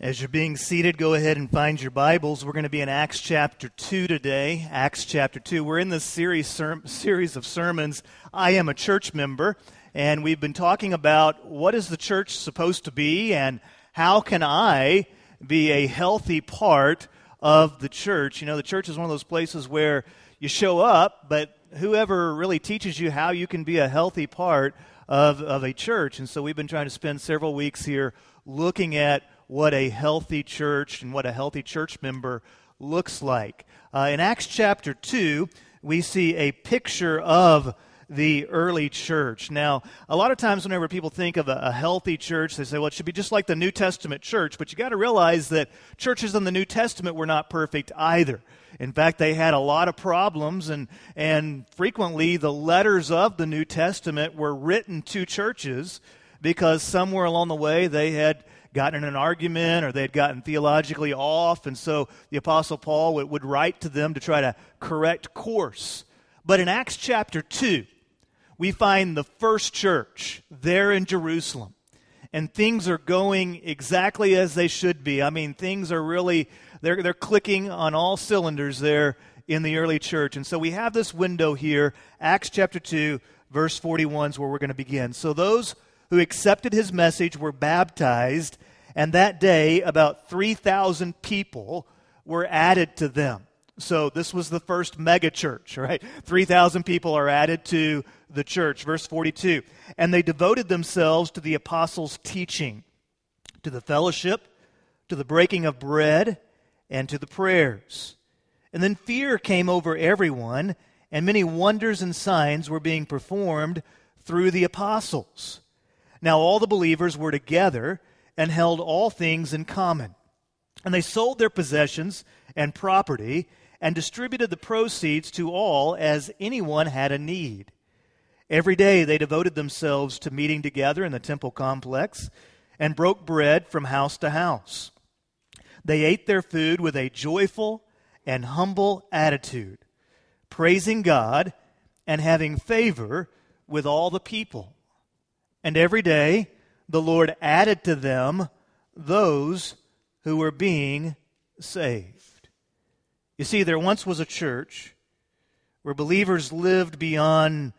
As you're being seated, go ahead and find your Bibles. We're going to be in Acts chapter 2 today. Acts chapter 2. We're in this series, ser- series of sermons, I Am a Church Member, and we've been talking about what is the church supposed to be and how can I be a healthy part of the church. You know, the church is one of those places where you show up, but whoever really teaches you how you can be a healthy part of, of a church. And so we've been trying to spend several weeks here looking at what a healthy church and what a healthy church member looks like. Uh, in Acts chapter 2, we see a picture of the early church. Now, a lot of times, whenever people think of a, a, healthy church, they say, well, it should be just like the New Testament church. But you got to realize that churches in the New Testament were not perfect either. In fact, they had a lot of problems, and, and frequently the letters of the New Testament were written to churches because somewhere along the way they had gotten in an argument or they had gotten theologically off. And so the Apostle Paul would, would write to them to try to correct course. But in Acts chapter 2, we find the first church there in Jerusalem. And things are going exactly as they should be. I mean, things are really, they're, they're clicking on all cylinders there in the early church. And so we have this window here, Acts chapter 2, verse 41 is where we're going to begin. So those who accepted his message were baptized, and that day about 3,000 people were added to them. So this was the first megachurch, right? 3,000 people are added to the church. Verse 42. And they devoted themselves to the apostles' teaching, to the fellowship, to the breaking of bread, and to the prayers. And then fear came over everyone, and many wonders and signs were being performed through the apostles. Now all the believers were together and held all things in common. And they sold their possessions and property and distributed the proceeds to all as anyone had a need. Every day they devoted themselves to meeting together in the temple complex and broke bread from house to house. They ate their food with a joyful and humble attitude, praising God and having favor with all the people. And every day the Lord added to them those who were being saved. You see, there once was a church where believers lived beyond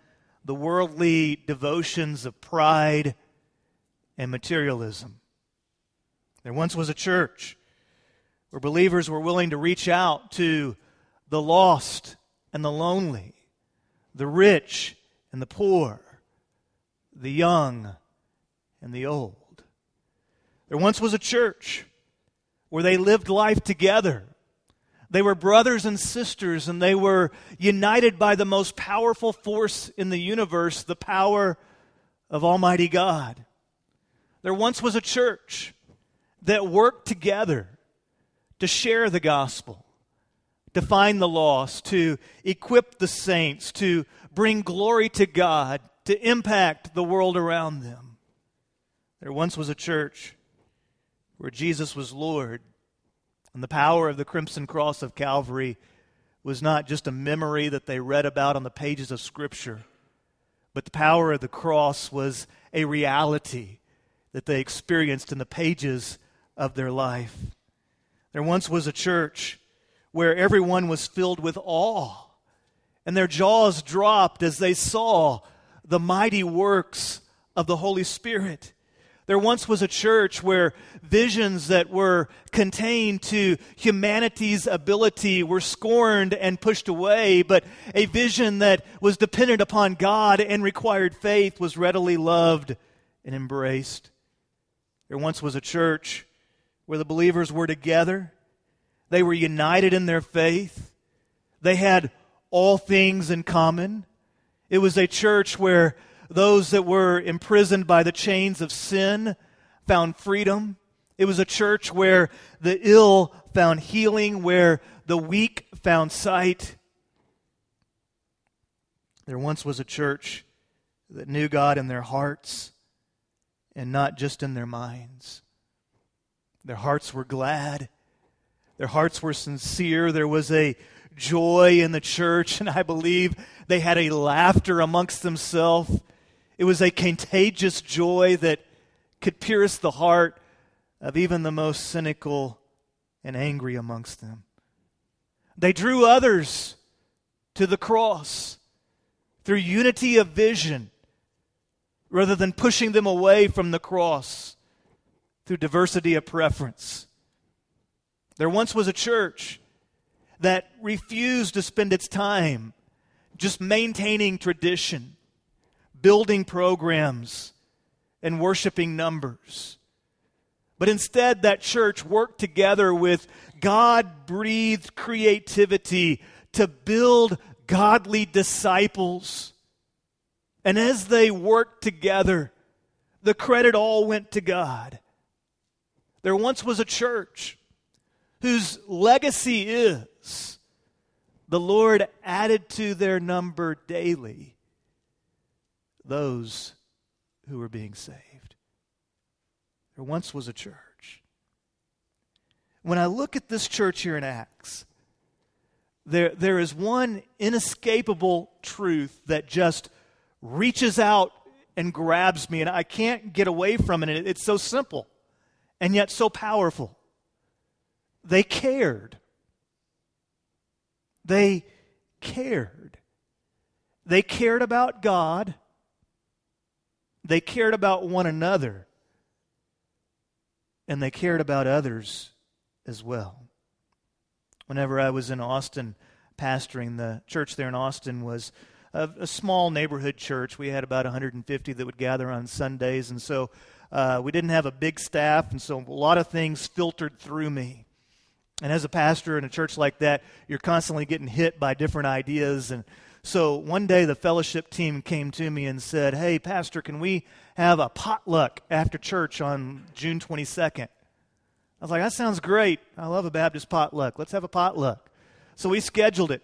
the worldly devotions of pride and materialism. There once was a church where believers were willing to reach out to the lost and the lonely, the rich and the poor, the young and the old. There once was a church where they lived life together. They were brothers and sisters, and they were united by the most powerful force in the universe, the power of Almighty God. There once was a church that worked together to share the gospel, to find the lost, to equip the saints, to bring glory to God, to impact the world around them. There once was a church where Jesus was Lord, and the power of the crimson cross of Calvary was not just a memory that they read about on the pages of Scripture, but the power of the cross was a reality that they experienced in the pages of their life. There once was a church where everyone was filled with awe, and their jaws dropped as they saw the mighty works of the Holy Spirit. There once was a church where visions that were contained to humanity's ability were scorned and pushed away, but a vision that was dependent upon God and required faith was readily loved and embraced. There once was a church where the believers were together, they were united in their faith, they had all things in common. It was a church where those that were imprisoned by the chains of sin found freedom. It was a church where the ill found healing, where the weak found sight. There once was a church that knew God in their hearts and not just in their minds. Their hearts were glad, their hearts were sincere. There was a joy in the church, and I believe they had a laughter amongst themselves. It was a contagious joy that could pierce the heart of even the most cynical and angry amongst them. They drew others to the cross through unity of vision rather than pushing them away from the cross through diversity of preference. There once was a church that refused to spend its time just maintaining tradition, building programs, and worshiping numbers. But instead, that church worked together with God breathed creativity to build godly disciples. And as they worked together, the credit all went to God. There once was a church whose legacy is the Lord added to their number daily those who were being saved. There once was a church. When I look at this church here in Acts, there, there is one inescapable truth that just reaches out and grabs me, and I can't get away from it. It's so simple and yet so powerful. They cared. They cared. They cared about God. They cared about one another. And they cared about others as well. Whenever I was in Austin pastoring, the church there in Austin was a, a small neighborhood church. We had about 150 that would gather on Sundays. And so uh, we didn't have a big staff, and so a lot of things filtered through me. And as a pastor in a church like that, you're constantly getting hit by different ideas. And so one day the fellowship team came to me and said, Hey, Pastor, can we have a potluck after church on June 22nd? I was like, That sounds great. I love a Baptist potluck. Let's have a potluck. So we scheduled it.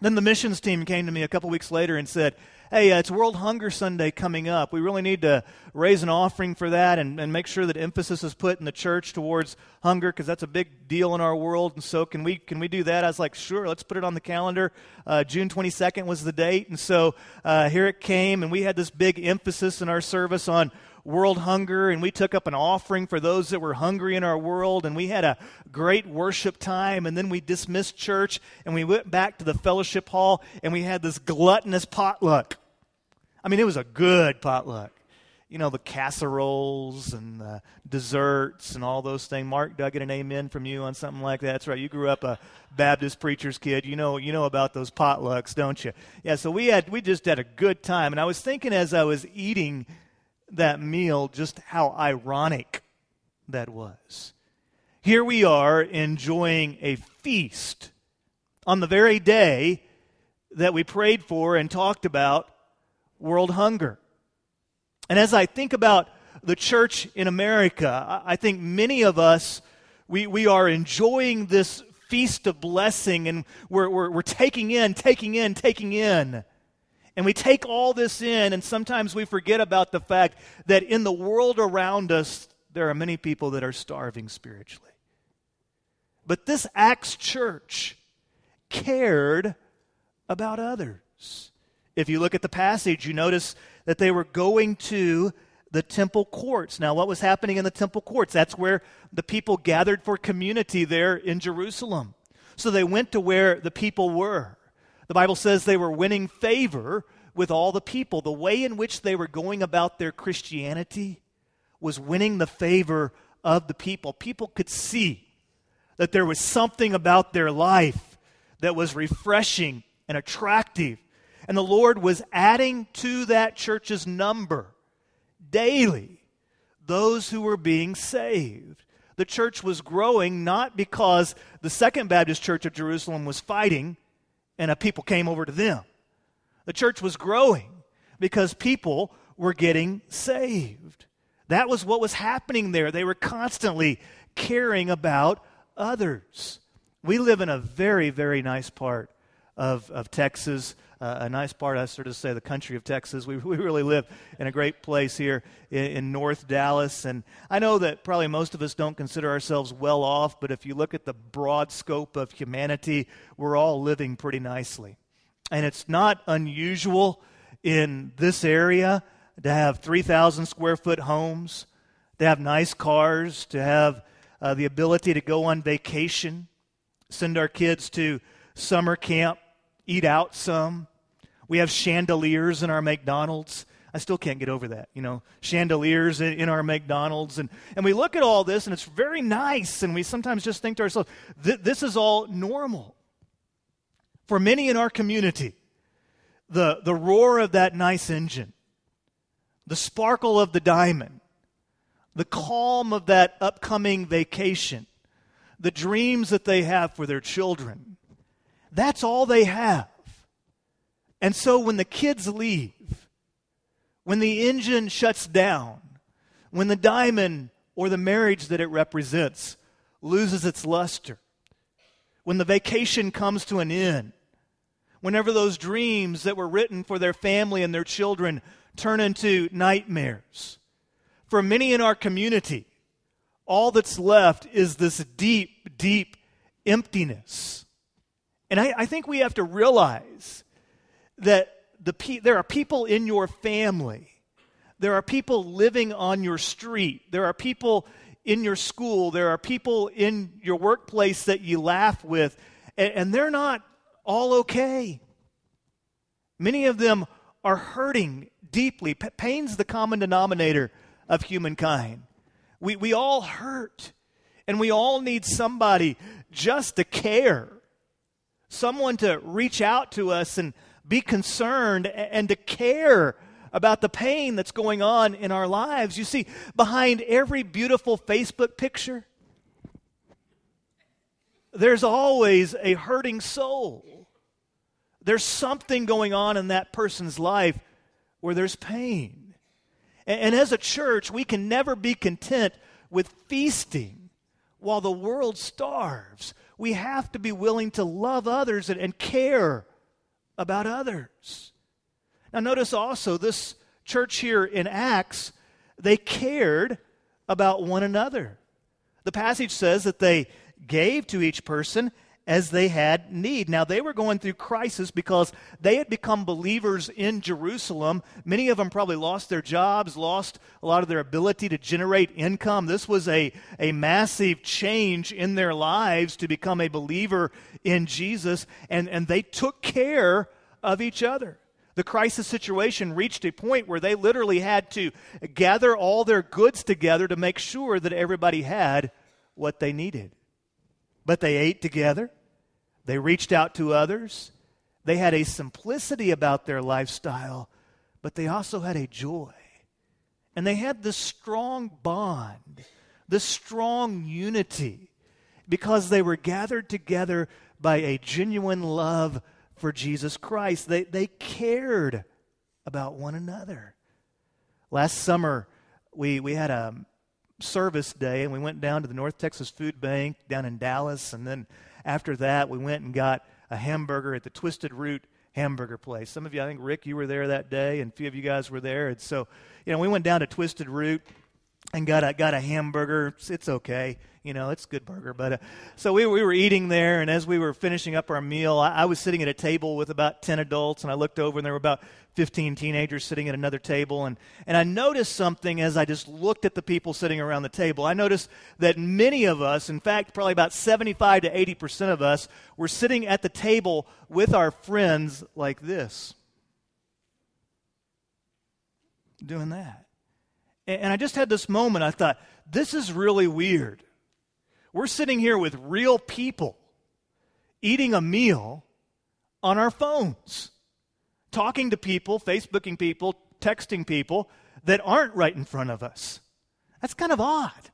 Then the missions team came to me a couple weeks later and said, hey, uh, it's World Hunger Sunday coming up. We really need to raise an offering for that and, and make sure that emphasis is put in the church towards hunger because that's a big deal in our world. And so, can we, can we do that? I was like, sure, let's put it on the calendar. Uh, June 22nd was the date. And so, uh, here it came, and we had this big emphasis in our service on world hunger, and we took up an offering for those that were hungry in our world, and we had a great worship time, and then we dismissed church, and we went back to the fellowship hall, and we had this gluttonous potluck. I mean, it was a good potluck. You know, the casseroles and the desserts and all those things. Mark, did I get an amen from you on something like that? That's right. You grew up a Baptist preacher's kid. You know, you know about those potlucks, don't you? Yeah, so we had we just had a good time. And I was thinking as I was eating that meal just how ironic that was. Here we are enjoying a feast on the very day that we prayed for and talked about world hunger. And as I think about the church in America, I think many of us, we, we are enjoying this feast of blessing and we're, we're, we're taking in, taking in, taking in. And we take all this in, and sometimes we forget about the fact that in the world around us, there are many people that are starving spiritually. But this Acts church cared about others. If you look at the passage, you notice that they were going to the temple courts. Now, what was happening in the temple courts? That's where the people gathered for community there in Jerusalem. So they went to where the people were. The Bible says they were winning favor with all the people. The way in which they were going about their Christianity was winning the favor of the people. People could see that there was something about their life that was refreshing and attractive. And the Lord was adding to that church's number daily those who were being saved. The church was growing not because the Second Baptist Church of Jerusalem was fighting and a people came over to them. The church was growing because people were getting saved. That was what was happening there. They were constantly caring about others. We live in a very, very nice part of, of Texas, uh, a nice part, I sort of say, the country of Texas. We, we really live in a great place here in, in North Dallas. And I know that probably most of us don't consider ourselves well off, but if you look at the broad scope of humanity, we're all living pretty nicely. And it's not unusual in this area to have 3,000 square foot homes, to have nice cars, to have uh, the ability to go on vacation, send our kids to summer camp, eat out some. We have chandeliers in our McDonald's. I still can't get over that, you know, chandeliers in, in, our McDonald's. And, and we look at all this and it's very nice. And we sometimes just think to ourselves, this is all normal. For many in our community, the, the roar of that nice engine, the sparkle of the diamond, the calm of that upcoming vacation, the dreams that they have for their children, that's all they have. And so when the kids leave, when the engine shuts down, when the diamond or the marriage that it represents loses its luster, when the vacation comes to an end, whenever those dreams that were written for their family and their children turn into nightmares. For many in our community, all that's left is this deep, deep emptiness. And I, I think we have to realize that the pe- there are people in your family. There are people living on your street. There are people in your school. There are people in your workplace that you laugh with, and, and they're not all okay. Many of them are hurting deeply. P- pain's the common denominator of humankind. We, we all hurt, and we all need somebody just to care, someone to reach out to us and be concerned and to care about the pain that's going on in our lives. You see, behind every beautiful Facebook picture, there's always a hurting soul. There's something going on in that person's life where there's pain. And, and as a church, we can never be content with feasting while the world starves. We have to be willing to love others and, and care about others. Now, notice also this church here in Acts, they cared about one another. The passage says that they gave to each person as they had need. Now, they were going through crisis because they had become believers in Jerusalem. Many of them probably lost their jobs, lost a lot of their ability to generate income. This was a, a massive change in their lives to become a believer in Jesus, and, and they took care of each other. The crisis situation reached a point where they literally had to gather all their goods together to make sure that everybody had what they needed. But they ate together. They reached out to others. They had a simplicity about their lifestyle, but they also had a joy. And they had this strong bond, this strong unity, because they were gathered together by a genuine love for Jesus Christ. They, they cared about one another. Last summer, we, we had a service day and we went down to the North Texas Food Bank down in Dallas, and then after that, we went and got a hamburger at the Twisted Root hamburger place. Some of you, I think, Rick, you were there that day, and a few of you guys were there. And so, you know, we went down to Twisted Root and got a, got a hamburger. It's, it's okay. You know, it's good burger. But uh, so we, we were eating there, and as we were finishing up our meal, I, I was sitting at a table with about 10 adults, and I looked over, and there were about 15 teenagers sitting at another table. And, and I noticed something as I just looked at the people sitting around the table. I noticed that many of us, in fact, probably about 75 to 80% of us, were sitting at the table with our friends like this. Doing that. And, I just had this moment. I thought, this is really weird. We're sitting here with real people eating a meal on our phones, talking to people, Facebooking people, texting people that aren't right in front of us. That's kind of odd.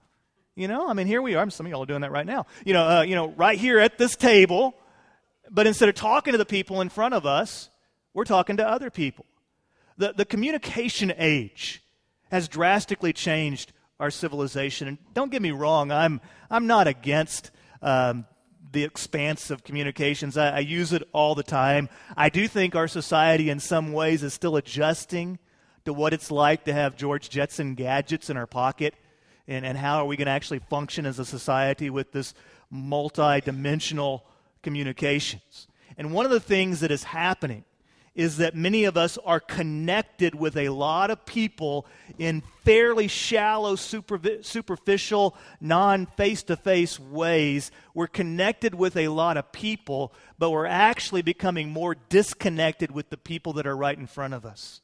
You know, I mean, here we are. Some of y'all are doing that right now. You know, uh, you know, right here at this table, but instead of talking to the people in front of us, we're talking to other people. The, the communication age has drastically changed our civilization. And don't get me wrong, I'm, I'm not against um, the expanse of communications. I, I, use it all the time. I do think our society, in some ways, is still adjusting to what it's like to have George Jetson gadgets in our pocket. And, and how are we going to actually function as a society with this multi dimensional communications? And one of the things that is happening is that many of us are connected with a lot of people in fairly shallow, superficial, non face to face ways. We're connected with a lot of people, but we're actually becoming more disconnected with the people that are right in front of us,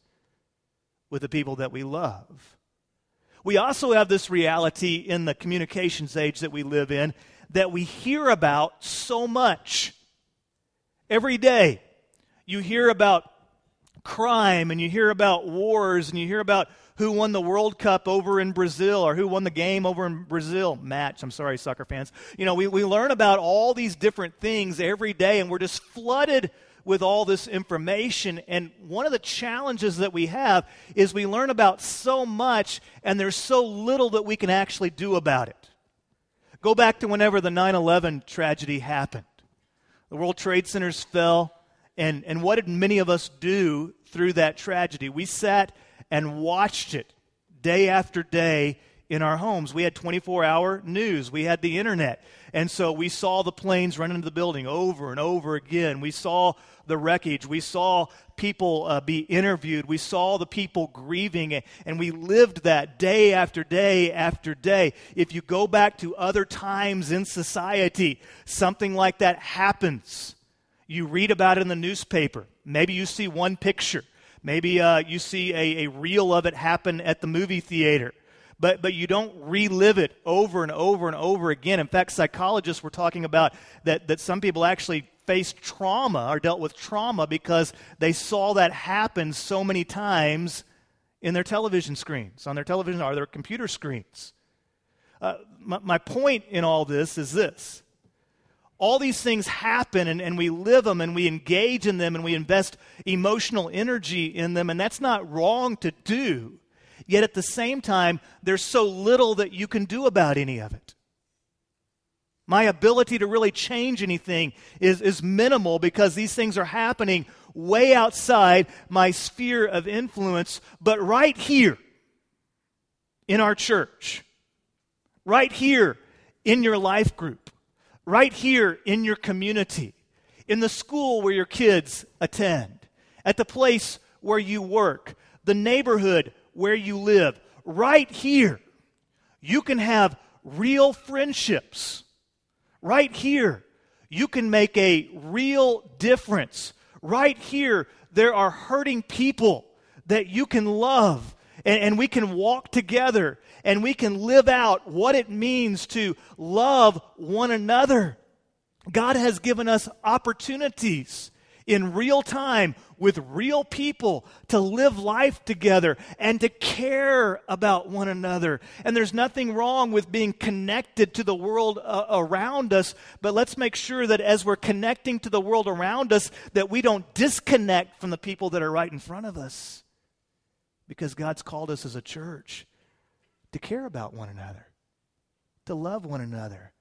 with the people that we love. We also have this reality in the communications age that we live in that we hear about so much every day you hear about crime and you hear about wars and you hear about who won the World Cup over in Brazil or who won the game over in Brazil. Match, I'm sorry, soccer fans. You know, we, we learn about all these different things every day and we're just flooded with all this information. And one of the challenges that we have is we learn about so much and there's so little that we can actually do about it. Go back to whenever the 9 11 tragedy happened. The World Trade Centers fell. And, and what did many of us do through that tragedy? We sat and watched it day after day in our homes. We had 24 hour news, we had the internet. And so we saw the planes run into the building over and over again. We saw the wreckage. We saw people uh, be interviewed. We saw the people grieving. And we lived that day after day after day. If you go back to other times in society, something like that happens. You read about it in the newspaper. Maybe you see one picture. Maybe uh, you see a, a reel of it happen at the movie theater. But, but you don't relive it over and over and over again. In fact, psychologists were talking about that, that some people actually faced trauma or dealt with trauma because they saw that happen so many times in their television screens, on their television or their computer screens. Uh, my, my point in all this is this all these things happen and, and we live them and we engage in them and we invest emotional energy in them, and that's not wrong to do. Yet at the same time, there's so little that you can do about any of it. My ability to really change anything is, is minimal because these things are happening way outside my sphere of influence, but right here in our church, right here in your life group, right here in your community, in the school where your kids attend, at the place where you work, the neighborhood where you live, right here, you can have real friendships. Right here, you can make a real difference. Right here, there are hurting people that you can love and, and we can walk together and we can live out what it means to love one another. God has given us opportunities in real time with real people to live life together and to care about one another. And there's nothing wrong with being connected to the world uh, around us, but let's make sure that as we're connecting to the world around us that we don't disconnect from the people that are right in front of us because God's called us as a church to care about one another, to love one another,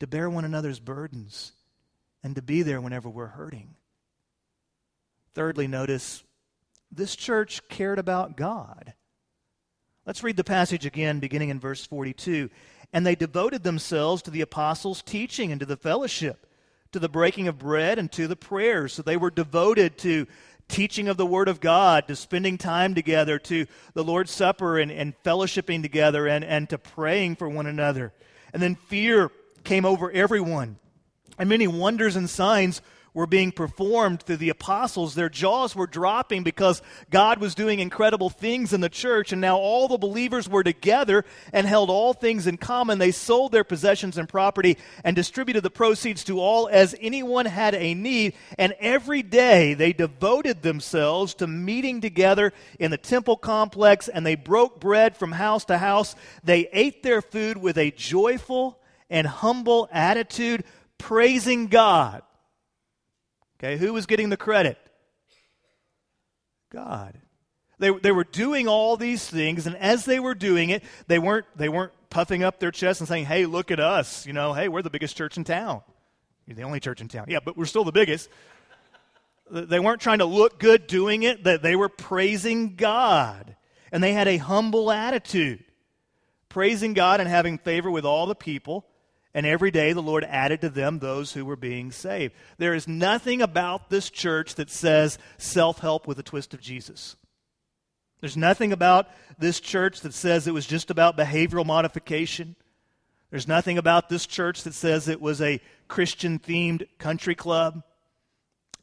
to bear one another's burdens, and to be there whenever we're hurting. Thirdly, notice this church cared about God. Let's read the passage again, beginning in verse 42. And they devoted themselves to the apostles' teaching and to the fellowship, to the breaking of bread and to the prayers. So they were devoted to teaching of the Word of God, to spending time together, to the Lord's Supper and, and fellowshipping together, and, and to praying for one another. And then fear came over everyone, and many wonders and signs were being performed through the apostles. Their jaws were dropping because God was doing incredible things in the church, and now all the believers were together and held all things in common. They sold their possessions and property and distributed the proceeds to all as anyone had a need, and every day they devoted themselves to meeting together in the temple complex, and they broke bread from house to house. They ate their food with a joyful and humble attitude, praising God Okay, who was getting the credit? God. They, they were doing all these things, and as they were doing it, they weren't, they weren't puffing up their chest and saying, hey, look at us. You know, hey, we're the biggest church in town. You're the only church in town. Yeah, but we're still the biggest. They weren't trying to look good doing it, that they were praising God. And they had a humble attitude, praising God and having favor with all the people. And every day the Lord added to them those who were being saved. There is nothing about this church that says self help with a twist of Jesus. There's nothing about this church that says it was just about behavioral modification. There's nothing about this church that says it was a Christian themed country club.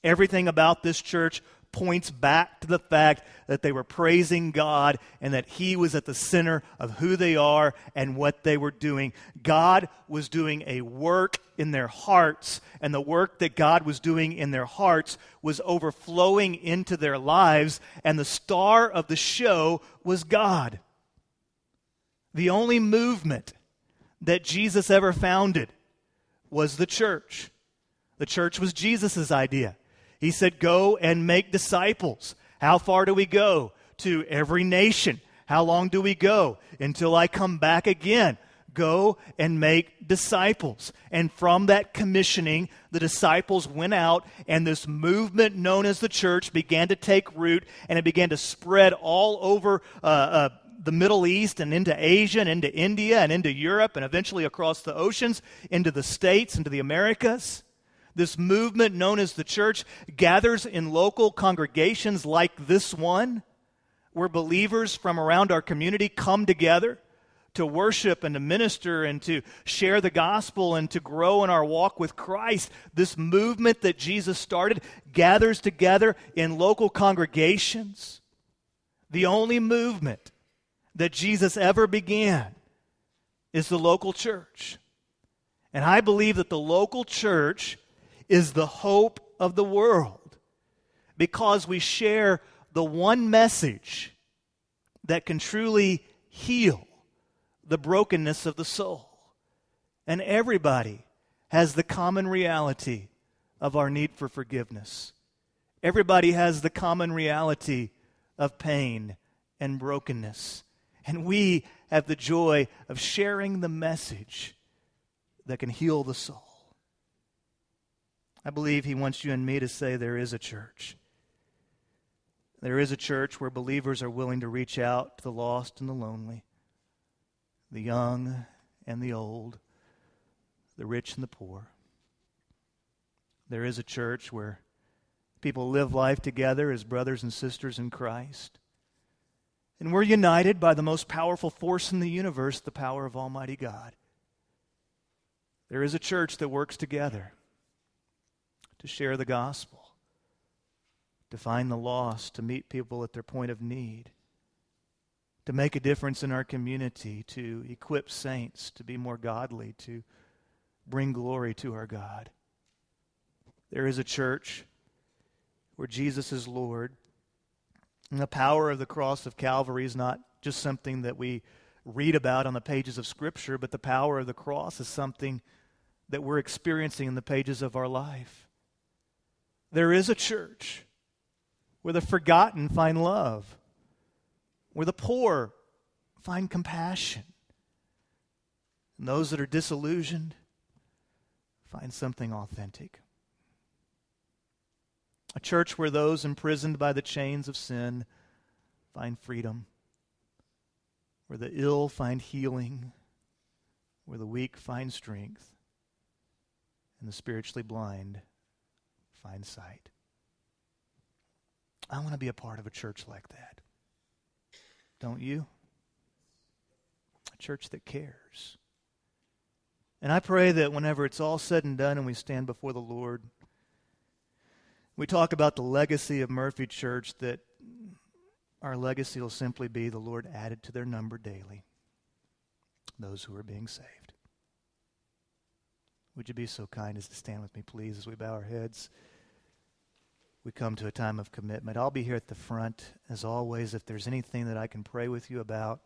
Everything about this church points back to the fact that they were praising God and that He was at the center of who they are and what they were doing. God was doing a work in their hearts, and the work that God was doing in their hearts was overflowing into their lives, and the star of the show was God. The only movement that Jesus ever founded was the church. The church was Jesus' idea. He said, Go and make disciples. How far do we go? To every nation. How long do we go? Until I come back again. Go and make disciples. And from that commissioning, the disciples went out, and this movement known as the church began to take root, and it began to spread all over uh, uh, the Middle East and into Asia and into India and into Europe and eventually across the oceans into the States, into the Americas. This movement known as the church gathers in local congregations like this one, where believers from around our community come together to worship and to minister and to share the gospel and to grow in our walk with Christ. This movement that Jesus started gathers together in local congregations. The only movement that Jesus ever began is the local church. And I believe that the local church is the hope of the world because we share the one message that can truly heal the brokenness of the soul. And everybody has the common reality of our need for forgiveness. Everybody has the common reality of pain and brokenness. And we have the joy of sharing the message that can heal the soul. I believe he wants you and me to say there is a church. There is a church where believers are willing to reach out to the lost and the lonely, the young and the old, the rich and the poor. There is a church where people live life together as brothers and sisters in Christ. And we're united by the most powerful force in the universe, the power of Almighty God. There is a church that works together to share the gospel, to find the lost, to meet people at their point of need, to make a difference in our community, to equip saints to be more godly, to bring glory to our God. There is a church where Jesus is Lord. And the power of the cross of Calvary is not just something that we read about on the pages of Scripture, but the power of the cross is something that we're experiencing in the pages of our life. There is a church where the forgotten find love, where the poor find compassion, and those that are disillusioned find something authentic. A church where those imprisoned by the chains of sin find freedom, where the ill find healing, where the weak find strength, and the spiritually blind find sight. I want to be a part of a church like that. Don't you? A church that cares. And I pray that whenever it's all said and done and we stand before the Lord, we talk about the legacy of Murphy Church, that our legacy will simply be the Lord added to their number daily those who are being saved. Would you be so kind as to stand with me, please, as we bow our heads? We come to a time of commitment. I'll be here at the front, as always, if there's anything that I can pray with you about.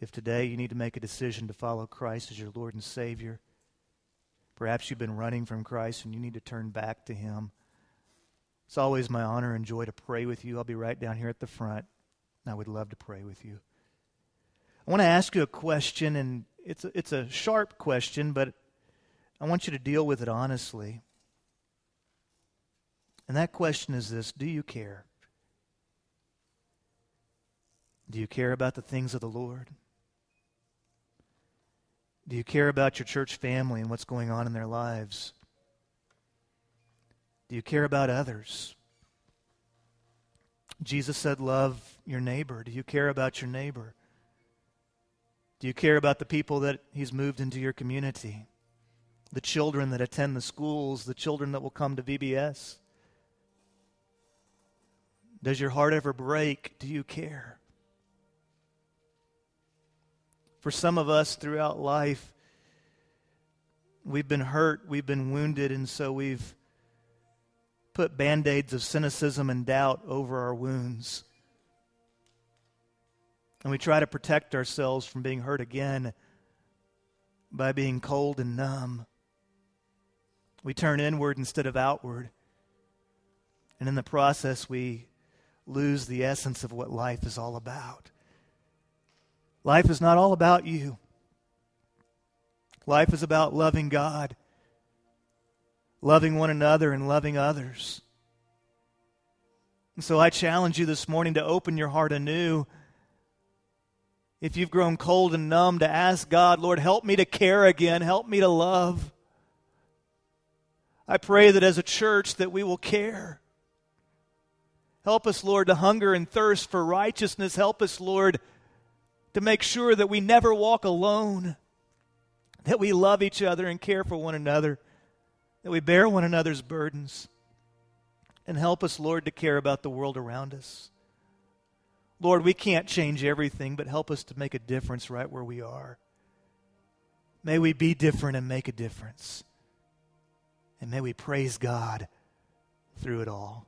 If today you need to make a decision to follow Christ as your Lord and Savior, perhaps you've been running from Christ and you need to turn back to Him. It's always my honor and joy to pray with you. I'll be right down here at the front. and I would love to pray with you. I want to ask you a question, and it's a, it's a sharp question, but I want you to deal with it honestly. And that question is this Do you care? Do you care about the things of the Lord? Do you care about your church family and what's going on in their lives? Do you care about others? Jesus said, Love your neighbor. Do you care about your neighbor? Do you care about the people that He's moved into your community? The children that attend the schools, the children that will come to VBS? Does your heart ever break? Do you care? For some of us throughout life, we've been hurt, we've been wounded, and so we've put band aids of cynicism and doubt over our wounds. And we try to protect ourselves from being hurt again by being cold and numb. We turn inward instead of outward. And in the process, we lose the essence of what life is all about. Life is not all about you. Life is about loving God, loving one another, and loving others. And so I challenge you this morning to open your heart anew. If you've grown cold and numb, to ask God, Lord, help me to care again, help me to love. I pray that as a church that we will care. Help us, Lord, to hunger and thirst for righteousness. Help us, Lord, to make sure that we never walk alone that we love each other and care for one another, that we bear one another's burdens, and help us, Lord, to care about the world around us. Lord, we can't change everything, but help us to make a difference right where we are. May we be different and make a difference. And may we praise God through it all.